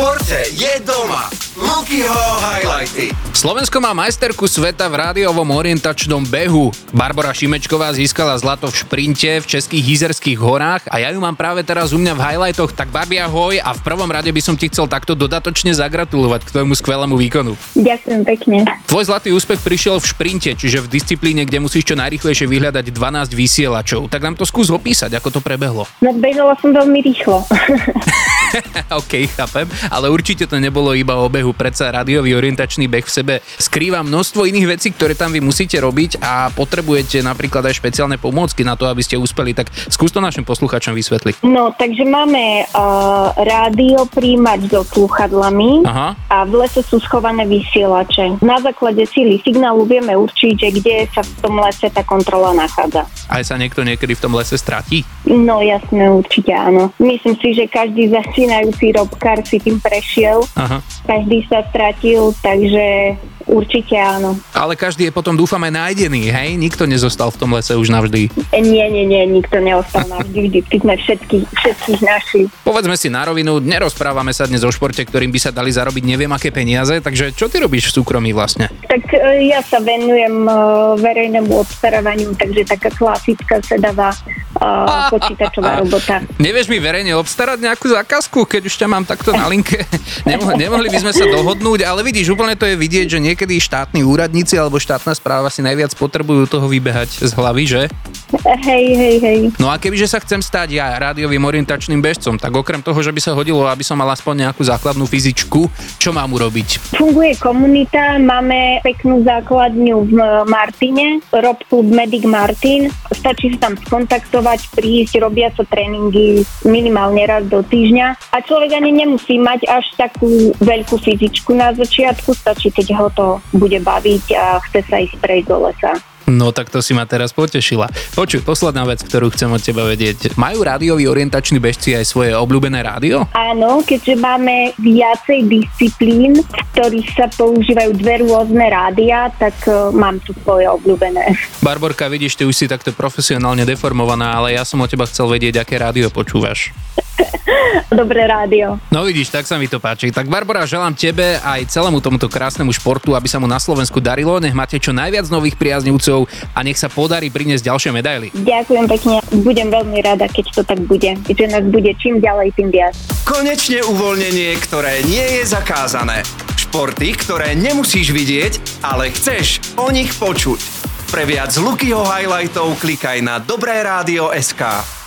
športe je doma. Lukyho highlighty. Slovensko má majsterku sveta v rádiovom orientačnom behu. Barbara Šimečková získala zlato v šprinte v českých Hizerských horách a ja ju mám práve teraz u mňa v highlightoch. Tak Barbie ahoj a v prvom rade by som ti chcel takto dodatočne zagratulovať k tvojmu skvelému výkonu. Ďakujem pekne. Tvoj zlatý úspech prišiel v šprinte, čiže v disciplíne, kde musíš čo najrychlejšie vyhľadať 12 vysielačov. Tak nám to skús opísať, ako to prebehlo. No bežala som veľmi rýchlo. OK, chápem, ale určite to nebolo iba o behu, predsa radiový orientačný beh v sebe skrýva množstvo iných vecí, ktoré tam vy musíte robiť a potrebujete napríklad aj špeciálne pomôcky na to, aby ste uspeli, tak skús to našim poslucháčom vysvetliť. No, takže máme uh, rádio príjimač so slúchadlami Aha. a v lese sú schované vysielače. Na základe síly signálu vieme určiť, že kde sa v tom lese tá kontrola nachádza. Aj sa niekto niekedy v tom lese stratí? No jasné, určite áno. Myslím si, že každý začínajúci robkár si tým prešiel. Aha. Každý sa stratil, takže určite áno. Ale každý je potom dúfam aj nájdený, hej? Nikto nezostal v tom lese už navždy. Nie, nie, nie, nikto neostal navždy, vždycky sme všetkých, všetkých našli. Povedzme si na rovinu, nerozprávame sa dnes o športe, ktorým by sa dali zarobiť neviem aké peniaze, takže čo ty robíš v súkromí vlastne? Tak e, ja sa venujem e, verejnému obstarávaniu, takže taká klasická sedavá počítačová robota. Nevieš mi verejne obstarať nejakú zákazku, keď už ťa mám takto na linke? Nemohli, nemohli by sme sa dohodnúť, ale vidíš, úplne to je vidieť, že niekedy štátni úradníci alebo štátna správa si najviac potrebujú toho vybehať z hlavy, že? Hej, hej, hej. No a kebyže sa chcem stať ja rádiovým orientačným bežcom, tak okrem toho, že by sa hodilo, aby som mal aspoň nejakú základnú fyzičku, čo mám urobiť? Funguje komunita, máme peknú základňu v Martine, Rob Club Medic Martin. Stačí sa tam skontaktovať, prísť, robia sa tréningy minimálne raz do týždňa a človek ani nemusí mať až takú veľkú fyzičku na začiatku, stačí, keď ho to bude baviť a chce sa ísť prejsť do lesa. No tak to si ma teraz potešila. Počuj, posledná vec, ktorú chcem od teba vedieť. Majú rádioví orientační bežci aj svoje obľúbené rádio? Áno, keďže máme viacej disciplín, v ktorých sa používajú dve rôzne rádia, tak uh, mám tu svoje obľúbené. Barborka, vidíš, ty už si takto profesionálne deformovaná, ale ja som od teba chcel vedieť, aké rádio počúvaš. Dobré rádio. No vidíš, tak sa mi to páči. Tak Barbara, želám tebe aj celému tomuto krásnemu športu, aby sa mu na Slovensku darilo, nech máte čo najviac nových priaznivcov a nech sa podarí priniesť ďalšie medaily. Ďakujem pekne, budem veľmi rada, keď to tak bude. Že nás bude čím ďalej, tým viac. Konečne uvoľnenie, ktoré nie je zakázané. Športy, ktoré nemusíš vidieť, ale chceš o nich počuť. Pre viac Lukyho highlightov klikaj na Dobré rádio SK.